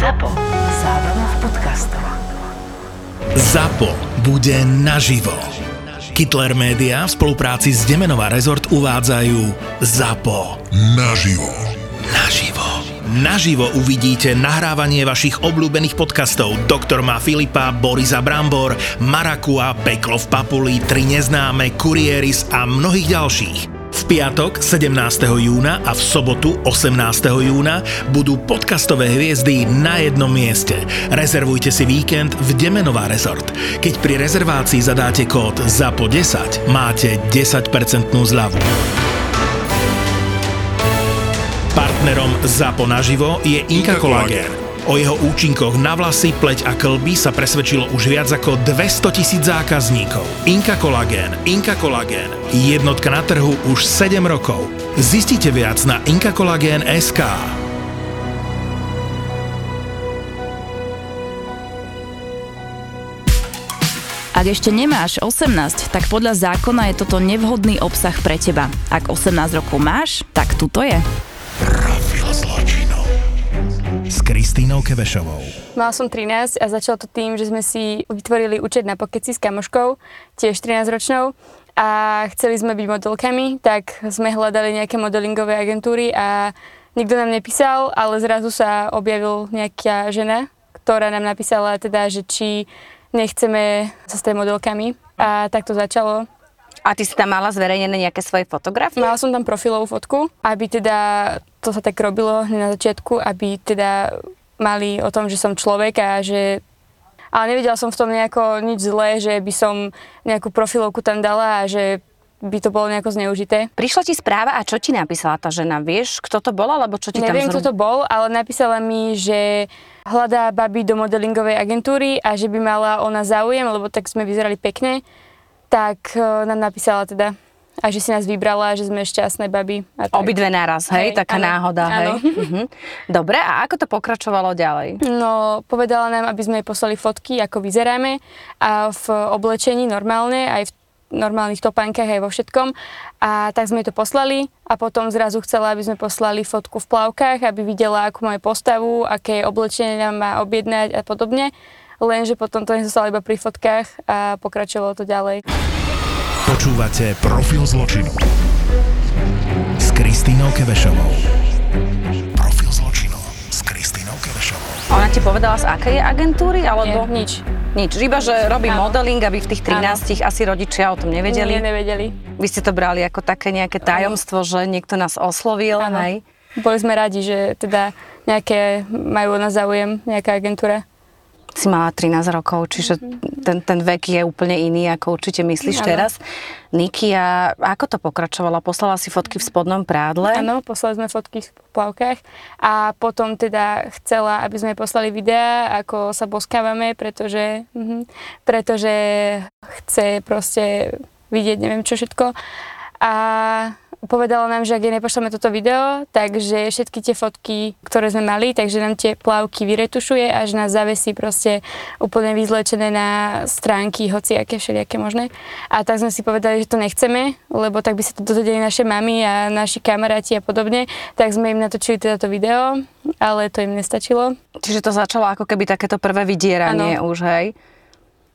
ZAPO. Zábrná v podcastov. ZAPO bude naživo. Hitler Media v spolupráci s Demenová rezort uvádzajú ZAPO. Naživo. Naživo. Naživo uvidíte nahrávanie vašich obľúbených podcastov Doktor má Filipa, Borisa Brambor, Marakua, Peklo v Papuli, Tri neznáme, Kurieris a mnohých ďalších. V piatok 17. júna a v sobotu 18. júna budú podcastové hviezdy na jednom mieste. Rezervujte si víkend v Demenová rezort. Keď pri rezervácii zadáte kód ZAPO10, máte 10% zľavu. Partnerom ZAPO naživo je Inka Kolagén. O jeho účinkoch na vlasy, pleť a klby sa presvedčilo už viac ako 200 tisíc zákazníkov. Inka Kolagén, Inka Kolagén, jednotka na trhu už 7 rokov. Zistite viac na inkakolagén.sk. Ak ešte nemáš 18, tak podľa zákona je toto nevhodný obsah pre teba. Ak 18 rokov máš, tak tuto je. Kristínou Kevešovou. Mala som 13 a začalo to tým, že sme si vytvorili účet na pokeci s kamoškou, tiež 13 ročnou a chceli sme byť modelkami, tak sme hľadali nejaké modelingové agentúry a nikto nám nepísal, ale zrazu sa objavil nejaká žena, ktorá nám napísala teda, že či nechceme sa stať modelkami a tak to začalo. A ty si tam mala zverejnené nejaké svoje fotografie? Mala som tam profilovú fotku, aby teda to sa tak robilo hneď na začiatku, aby teda mali o tom, že som človek a že... Ale nevedela som v tom nejako nič zlé, že by som nejakú profilovku tam dala a že by to bolo nejako zneužité. Prišla ti správa a čo ti napísala tá žena? Vieš, kto to bol, alebo čo ti Neviem, tam kto to bol, ale napísala mi, že hľadá baby do modelingovej agentúry a že by mala ona záujem, lebo tak sme vyzerali pekne, tak e, nám napísala teda a že si nás vybrala, že sme šťastné baby. A tak. Obidve naraz, hej? Hej, Taká áno, náhoda, hej? áno. Mhm. Dobre, a ako to pokračovalo ďalej? No, povedala nám, aby sme jej poslali fotky, ako vyzeráme a v oblečení normálne, aj v normálnych topánkach, aj vo všetkom. A tak sme jej to poslali a potom zrazu chcela, aby sme poslali fotku v plavkách, aby videla, akú máme postavu, aké oblečenie nám má objednať a podobne. Lenže potom to nezostalo iba pri fotkách a pokračovalo to ďalej. Počúvate Profil zločinu. S Kristínou Kevešovou. Profil zločinu. S Kristínou Kevešovou. Ona ti povedala, z akej je agentúry? Nie, Alebo... nič. Nič, iba, že robí Áno. modeling, aby v tých 13 asi rodičia o tom nevedeli. Nie, nevedeli. Vy ste to brali ako také nejaké tajomstvo, že niekto nás oslovil, Áno. hej? Boli sme radi, že teda nejaké majú o nás záujem, nejaká agentúra. Si mala 13 rokov, čiže ten, ten vek je úplne iný, ako určite myslíš Áno. teraz. Niki, a ako to pokračovalo? Poslala si fotky v spodnom prádle? Áno, poslali sme fotky v plavkách a potom teda chcela, aby sme poslali videá, ako sa boskávame, pretože, mhm, pretože chce proste vidieť neviem čo všetko. A povedala nám, že ak jej nepošleme toto video, takže všetky tie fotky, ktoré sme mali, takže nám tie plavky vyretušuje a že nás zavesí proste úplne vyzlečené na stránky, hoci aké všelijaké možné. A tak sme si povedali, že to nechceme, lebo tak by sa to dozvedeli naše mamy a naši kamaráti a podobne, tak sme im natočili teda to video, ale to im nestačilo. Čiže to začalo ako keby takéto prvé vydieranie Áno. už, hej?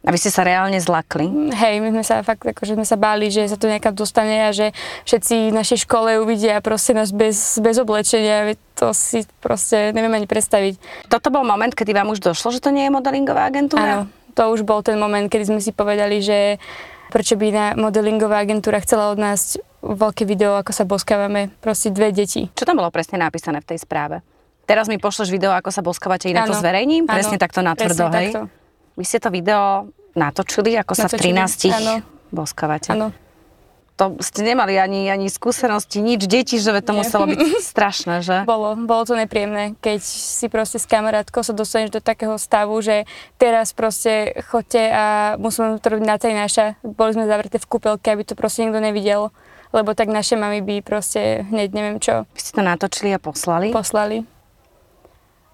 A vy ste sa reálne zlakli. Hej, my sme sa fakt akože sme sa báli, že sa to niekam dostane a že všetci v našej škole uvidia proste nás bez, bez oblečenia. To si proste neviem ani predstaviť. Toto bol moment, kedy vám už došlo, že to nie je modelingová agentúra? Áno, to už bol ten moment, kedy sme si povedali, že prečo by na modelingová agentúra chcela od nás veľké video, ako sa boskávame, proste dve deti. Čo tam bolo presne napísané v tej správe? Teraz mi pošleš video, ako sa boskávate, inak to zverejním? áno, Presne takto natvrdo, hej? takto. Vy ste to video natočili, ako sa Natočili, v 13 áno. boskávate. Áno. To ste nemali ani, ani skúsenosti, nič, deti, že to Nie. muselo byť strašné, že? Bolo, bolo to nepríjemné, keď si proste s kamarátkou sa dostaneš do takého stavu, že teraz proste chodte a musíme to robiť na tej naša. Boli sme zavreté v kúpelke, aby to proste nikto nevidel, lebo tak naše mamy by proste hneď neviem čo Vy ste to natočili a poslali? poslali.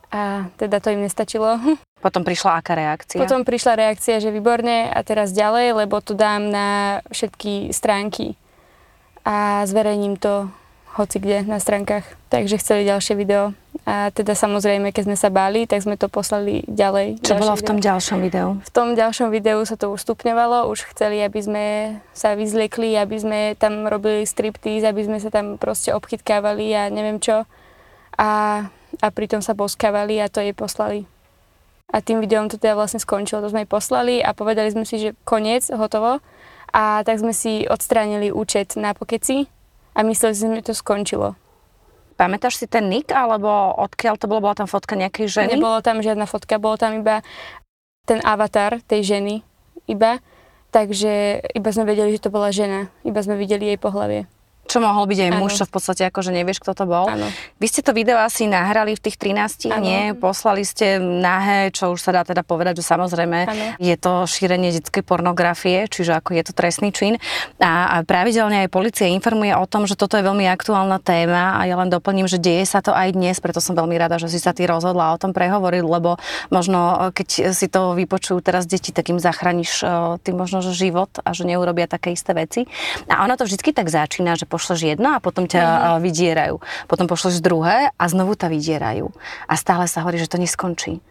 A teda to im nestačilo. Potom prišla aká reakcia? Potom prišla reakcia, že výborne a teraz ďalej, lebo to dám na všetky stránky a zverejním to hoci kde na stránkach. Takže chceli ďalšie video A teda samozrejme, keď sme sa báli, tak sme to poslali ďalej. Čo bolo v tom video. ďalšom videu? V tom ďalšom videu sa to už stupňovalo, už chceli, aby sme sa vyzliekli, aby sme tam robili striptease, aby sme sa tam proste obchytkávali a neviem čo. A, a pritom sa boskávali a to jej poslali. A tým videom to teda vlastne skončilo. To sme jej poslali a povedali sme si, že koniec, hotovo. A tak sme si odstránili účet na pokeci a mysleli sme, že to skončilo. Pamätáš si ten nick, alebo odkiaľ to bolo? Bola tam fotka nejakej ženy? Nebolo tam žiadna fotka, bolo tam iba ten avatar tej ženy, iba. Takže iba sme vedeli, že to bola žena. Iba sme videli jej pohlavie. Čo mohol byť aj Áno. muž, čo v podstate akože nevieš, kto to bol. Áno. Vy ste to video asi nahrali v tých 13, Áno. nie? Poslali ste nahé, čo už sa dá teda povedať, že samozrejme Áno. je to šírenie detskej pornografie, čiže ako je to trestný čin. A, a pravidelne aj policia informuje o tom, že toto je veľmi aktuálna téma a ja len doplním, že deje sa to aj dnes, preto som veľmi rada, že si sa ty rozhodla o tom prehovoriť, lebo možno keď si to vypočujú teraz deti, tak im zachrániš eh, ty možno že život a že neurobia také isté veci. A ono to vždycky tak začína, že pošleš jedno a potom ťa mm-hmm. vydierajú. Potom pošleš druhé a znovu ťa vydierajú. A stále sa hovorí, že to neskončí.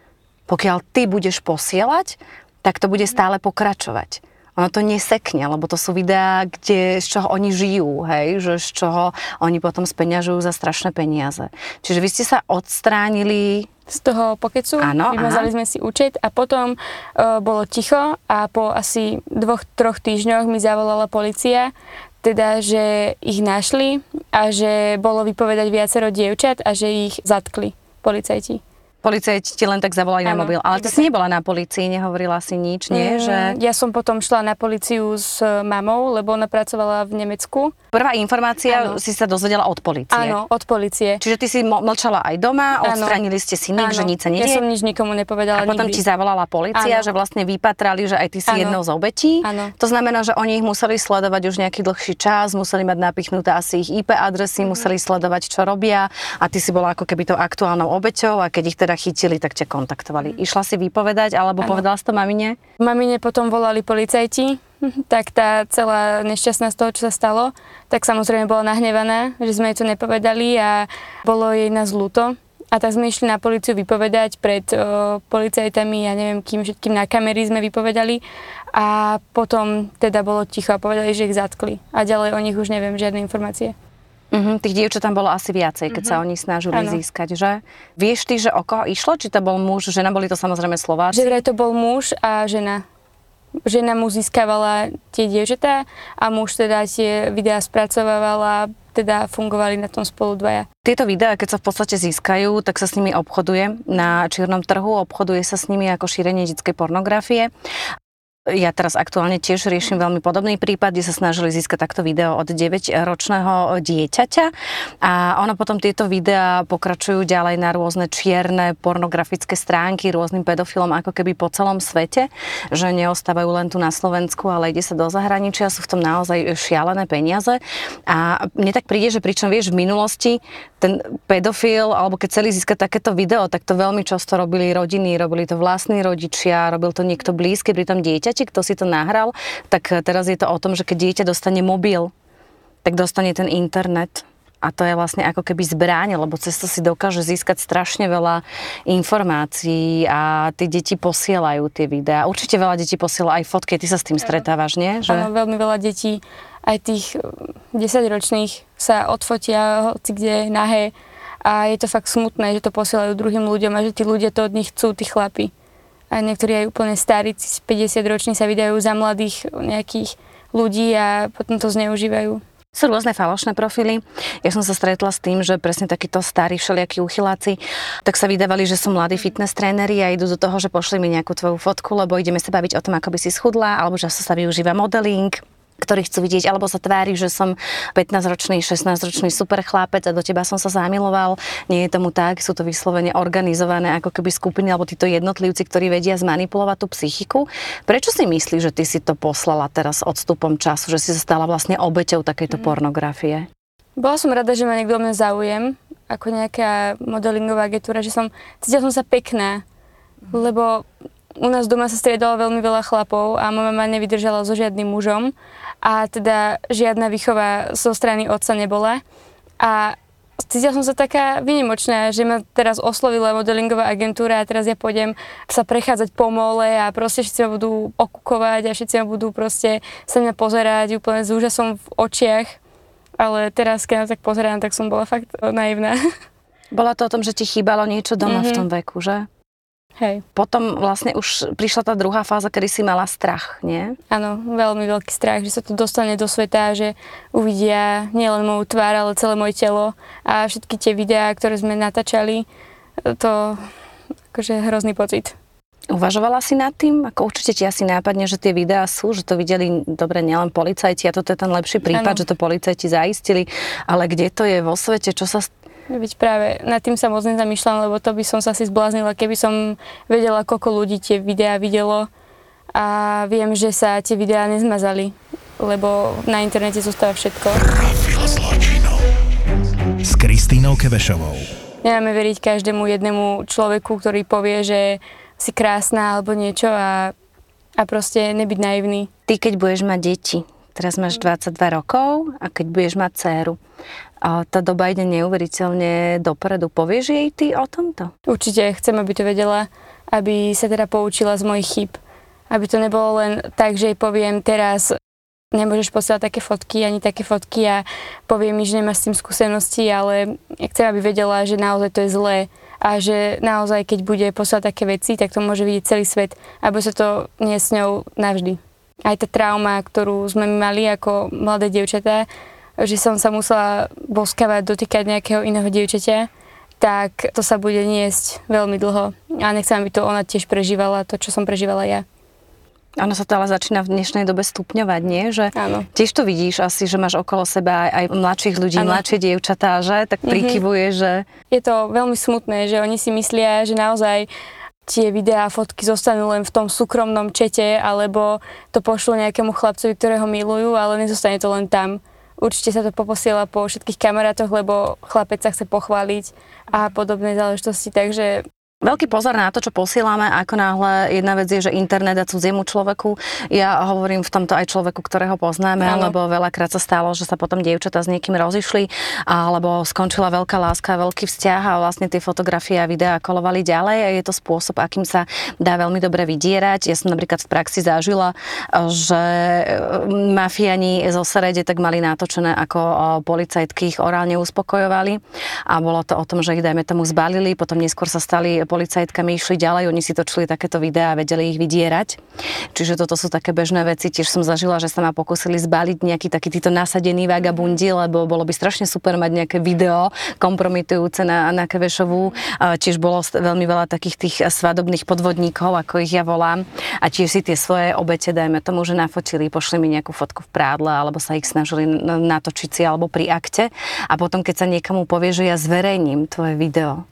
Pokiaľ ty budeš posielať, tak to bude stále pokračovať. Ono to nesekne, lebo to sú videá, kde, z čoho oni žijú, hej, že z čoho oni potom speňažujú za strašné peniaze. Čiže vy ste sa odstránili Z toho pokecu Áno, vymazali aha. sme si účet a potom uh, bolo ticho a po asi dvoch, troch týždňoch mi zavolala policia, teda, že ich našli a že bolo vypovedať viacero dievčat a že ich zatkli policajti. Policajti ti len tak zavolali na Áno, mobil. Ale ty si nebola na policii, nehovorila si nič, nie? Mm, Že Ja som potom šla na policiu s e, mamou, lebo ona pracovala v Nemecku. prvá informácia Áno. si sa dozvedela od policie. Áno, od policie. Čiže ty si mlčala aj doma, Áno. odstránili ste si nik, že nič sa Ja nedieje. som nič nikomu nepovedala A potom nikdy. ti zavolala policia, Áno. že vlastne vypatrali, že aj ty si jednou z obetí. Áno. To znamená, že oni ich museli sledovať už nejaký dlhší čas, museli mať napichnuté asi ich IP adresy, Mhm. museli sledovať, čo robia a ty si bola ako keby tou aktuálnou obeťou a keď ich teda chytili, tak ťa kontaktovali. Išla si vypovedať alebo Mhm. Áno. povedala si to mamine? Mamine potom volali policajti, tak tá celá nešťastná z toho, čo sa stalo, tak samozrejme bola nahnevaná, že sme jej to nepovedali a bolo jej nás ľúto. A tak sme išli na policiu vypovedať pred o, policajtami, ja neviem kým, všetkým na kamery sme vypovedali a potom teda bolo ticho a povedali, že ich zatkli. A ďalej o nich už neviem žiadne informácie. Mhm, tých dievčat tam bolo asi viacej, keď sa oni snažili Mhm. Áno. získať, že? Vieš ty, že o koho išlo? Či to bol muž, žena, boli to samozrejme Slováci? Že vraj to bol muž a žena. Žena mu získavala tie dievčatá a muž teda tie videá spracovával a teda fungovali na tom spolu dvaja. Tieto videá, keď sa v podstate získajú, tak sa s nimi obchoduje na čiernom trhu, obchoduje sa s nimi ako šírenie detskej pornografie. Ja teraz aktuálne tiež riešim veľmi podobný prípad, kde sa snažili získať takto video od 9-ročného dieťaťa. A ono potom tieto videá pokračujú ďalej na rôzne čierne pornografické stránky rôznym pedofilom ako keby po celom svete, že neostávajú len tu na Slovensku, ale ide sa do zahraničia, sú v tom naozaj šialené peniaze. A mne tak príde, že pričom vieš v minulosti ten pedofil, alebo keď chceli získať takéto video, tak to veľmi často robili rodiny, robili to vlastní rodičia, robil to niekto blízky pri tom dieťati, kto si to nahral, tak teraz je to o tom, že keď dieťa dostane mobil, tak dostane ten internet. A to je vlastne ako keby zbráň, lebo cez to si dokáže získať strašne veľa informácií a tie deti posielajú tie videá. Určite veľa detí posiela aj fotky, ty sa s tým stretávaš, nie? Áno, veľmi veľa detí, aj tých 10-ročných sa odfotia hoci kde nahé a je to fakt smutné, že to posielajú druhým ľuďom a že tí ľudia to od nich chcú, tí chlapi. A niektorí aj úplne starí, 50 roční sa vydajú za mladých nejakých ľudí a potom to zneužívajú. Sú rôzne falošné profily. Ja som sa stretla s tým, že presne takíto starí všelijakí uchyláci, tak sa vydávali, že sú mladí fitness tréneri a idú do toho, že pošli mi nejakú tvoju fotku, lebo ideme sa baviť o tom, ako by si schudla, alebo že sa využíva modeling ktorí chcú vidieť, alebo sa tvári, že som 15-ročný, 16-ročný super chlapec a do teba som sa zamiloval. Nie je tomu tak, sú to vyslovene organizované ako keby skupiny alebo títo jednotlivci, ktorí vedia zmanipulovať tú psychiku. Prečo si myslíš, že ty si to poslala teraz odstupom času, že si sa stala vlastne obeťou takejto pornografie? Bola som rada, že ma niekto o mňa záujem, ako nejaká modelingová agentúra, že som, cítila som sa pekná, lebo u nás doma sa striedalo veľmi veľa chlapov a moja mama nevydržala so žiadnym mužom a teda žiadna výchova zo strany otca nebola. A cítila som sa taká vynimočná, že ma teraz oslovila modelingová agentúra a teraz ja pôjdem sa prechádzať po mole a proste všetci ma budú okukovať a všetci ma budú proste sa mňa pozerať úplne s úžasom v očiach. Ale teraz, keď na tak pozerám, tak som bola fakt naivná. Bola to o tom, že ti chýbalo niečo doma mm-hmm. v Mhm. tom veku, že? Hej. Potom vlastne už prišla tá druhá fáza, kedy si mala strach, nie? Áno, veľmi veľký strach, že sa to dostane do sveta, že uvidia nielen moju tvár, ale celé moje telo a všetky tie videá, ktoré sme natáčali, to akože hrozný pocit. Uvažovala si nad tým? Ako určite ti asi nápadne, že tie videá sú, že to videli dobre nielen policajti a toto je ten lepší prípad, Áno. že to policajti zaistili, ale kde to je vo svete, čo sa... Veď práve nad tým sa moc nezamýšľam, lebo to by som sa asi zbláznila, keby som vedela, koľko ľudí tie videá videlo a viem, že sa tie videá nezmazali, lebo na internete zostáva všetko. S Kristínou Kevešovou. Nemáme veriť každému jednému človeku, ktorý povie, že si krásna alebo niečo a, a proste nebyť naivný. Ty, keď budeš mať deti, teraz máš 22 rokov a keď budeš mať dceru, tá doba ide neuveriteľne dopredu. Povieš jej ty o tomto? Určite chcem, aby to vedela, aby sa teda poučila z mojich chyb. Aby to nebolo len tak, že jej poviem teraz nemôžeš posielať také fotky, ani také fotky a povie mi, že nemáš s tým skúsenosti, ale chcem, aby vedela, že naozaj to je zlé a že naozaj, keď bude posielať také veci, tak to môže vidieť celý svet, aby sa to nie s ňou navždy. Aj tá trauma, ktorú sme mali ako mladé dievčatá, že som sa musela boskavať, dotýkať nejakého iného dievčaťa, tak to sa bude niesť veľmi dlho. A nechcem, aby to ona tiež prežívala, to, čo som prežívala ja. Ono sa to ale začína v dnešnej dobe stupňovať, nie? Že Áno. tiež to vidíš asi, že máš okolo seba aj, aj mladších ľudí, Áno. mladšie dievčatá, že? Tak Mhm. prikyvuje, že... Je to veľmi smutné, že oni si myslia, že naozaj tie videá a fotky zostanú len v tom súkromnom čete, alebo to pošlú nejakému chlapcovi, ktorého milujú, ale nezostane to len tam. Určite sa to poposiela po všetkých kamarátoch, lebo chlapec sa chce pochváliť a podobné záležitosti, takže Veľký pozor na to, čo posielame, ako náhle jedna vec je, že internet a cudziemu človeku. Ja hovorím v tomto aj človeku, ktorého poznáme, Áno. lebo veľakrát sa stalo, že sa potom dievčatá s niekým rozišli, alebo skončila veľká láska, veľký vzťah a vlastne tie fotografie a videá kolovali ďalej a je to spôsob, akým sa dá veľmi dobre vydierať. Ja som napríklad v praxi zažila, že mafiani zo Serede tak mali natočené, ako o, policajtky ich orálne uspokojovali a bolo to o tom, že ich dajme tomu zbalili, potom neskôr sa stali policajtkami, išli ďalej, oni si točili takéto videá a vedeli ich vydierať. Čiže toto sú také bežné veci. Tiež som zažila, že sa ma pokúsili zbaliť nejaký taký títo nasadení vagabundi, lebo bolo by strašne super mať nejaké video kompromitujúce na, na Kevešovú. Tiež bolo veľmi veľa takých tých svadobných podvodníkov, ako ich ja volám. A tiež si tie svoje obete, dajme tomu, že nafotili, pošli mi nejakú fotku v prádle, alebo sa ich snažili natočiť si alebo pri akte. A potom, keď sa niekomu povie, že ja zverejním tvoje video,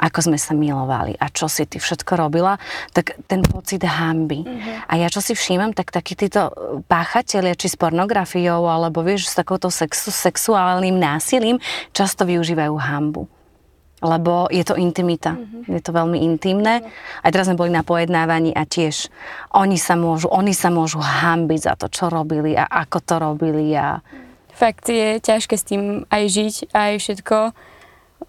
ako sme sa milovali a čo si ty všetko robila, tak ten pocit hamby. A ja čo si všímam, tak takí títo páchatelia, či s pornografiou, alebo vieš, s takouto sexu, sexuálnym násilím, často využívajú hambu. Lebo je to intimita. Je to veľmi intimné. Aj teraz sme boli na pojednávaní a tiež oni sa môžu, oni sa môžu hambiť za to, čo robili a ako to robili a fakt je ťažké s tým aj žiť, aj všetko.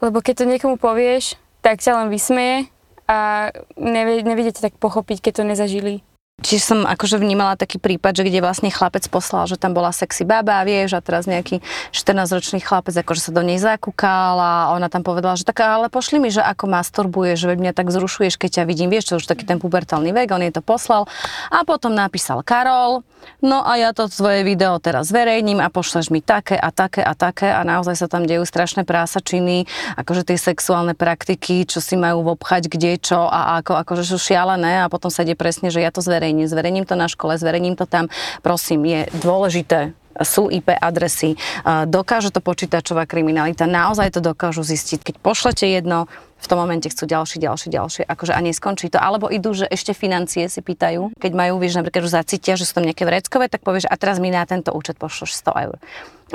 Lebo keď to niekomu povieš, tak ťa len vysmeje a nevie, neviete tak pochopiť, keď to nezažili. Čiže som akože vnímala taký prípad, že kde vlastne chlapec poslal, že tam bola sexy baba, vieš, a teraz nejaký 14-ročný chlapec akože sa do nej zakúkal a ona tam povedala, že tak ale pošli mi, že ako masturbuješ, že mňa tak zrušuješ, keď ťa vidím, vieš, čo už taký ten pubertálny vek, on jej to poslal. A potom napísal Karol, no a ja to svoje video teraz zverejním a pošleš mi také a také a také. A naozaj sa tam dejú strašné prásačiny, akože tie sexuálne praktiky, čo si majú obchať kde čo a ako, akože sú šialené. A potom sa ide presne, že ja to zverejním, zverejním to na škole, zverejním to tam, prosím, je dôležité sú IP adresy, dokáže to počítačová kriminalita, naozaj to dokážu zistiť. Keď pošlete jedno, v tom momente chcú ďalšie, ďalšie, ďalšie, akože a neskončí to. Alebo idú, že ešte financie si pýtajú. Keď majú, vieš, napríklad už zacítia, že sú tam nejaké vreckové, tak povieš, a teraz mi na tento účet pošleš 100 eur.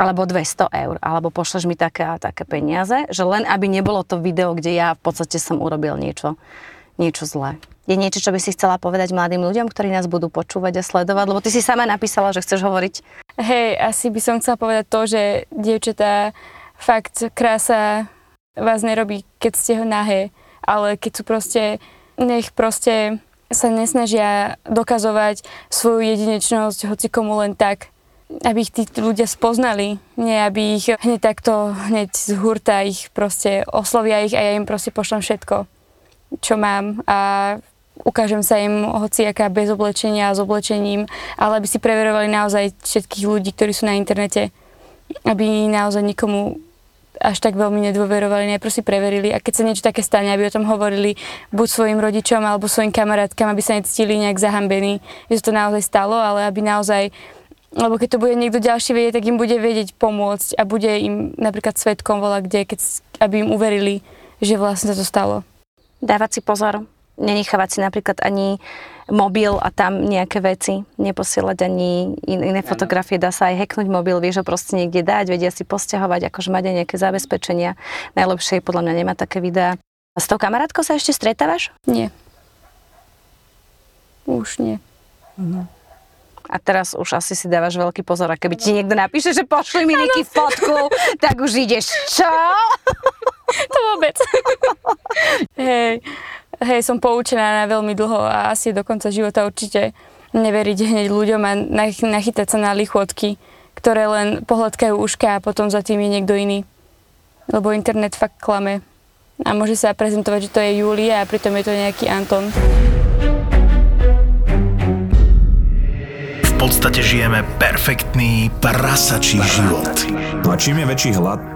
Alebo 200 eur, alebo pošleš mi také a také peniaze, že len aby nebolo to video, kde ja v podstate som urobil niečo, niečo zlé. Je niečo, čo by si chcela povedať mladým ľuďom, ktorí nás budú počúvať a sledovať? Lebo ty si sama napísala, že chceš hovoriť Hej, asi by som chcela povedať to, že dievčatá fakt krása vás nerobí, keď ste ho nahé, ale keď sú proste, nech proste sa nesnažia dokazovať svoju jedinečnosť hoci komu len tak, aby ich tí ľudia spoznali, nie aby ich hneď takto, hneď z hurta ich proste oslovia ich a ja im proste pošlem všetko, čo mám a ukážem sa im hociaká bez oblečenia a s oblečením, ale aby si preverovali naozaj všetkých ľudí, ktorí sú na internete, aby naozaj nikomu až tak veľmi nedôverovali, najprv si preverili a keď sa niečo také stane, aby o tom hovorili buď svojim rodičom alebo svojim kamarátkam, aby sa necítili nejak zahambení, že sa to naozaj stalo, ale aby naozaj lebo keď to bude niekto ďalší vedieť, tak im bude vedieť pomôcť a bude im napríklad svetkom volať kde, keď, aby im uverili, že vlastne sa to stalo. Dávať si pozor, nenechávať si napríklad ani mobil a tam nejaké veci, neposielať ani in, iné fotografie, dá sa aj hacknúť mobil, vieš ho proste niekde dať, vedia si posťahovať, akože mať aj nejaké zabezpečenia. Najlepšie je podľa mňa nemá také videá. A s tou kamarátkou sa ešte stretávaš? Nie. Už nie. A teraz už asi si dávaš veľký pozor, a keby ti niekto napíše, že pošli mi nejaký fotku, tak už ideš čo? To vôbec. hej, hej, som poučená na veľmi dlho a asi do konca života určite neveriť hneď ľuďom a nach- nachytať sa na lichotky, ktoré len pohľadkajú uška a potom za tým je niekto iný. Lebo internet fakt klame. A môže sa prezentovať, že to je Julia a pritom je to nejaký Anton. V podstate žijeme perfektný prasačí život. A čím je väčší hlad,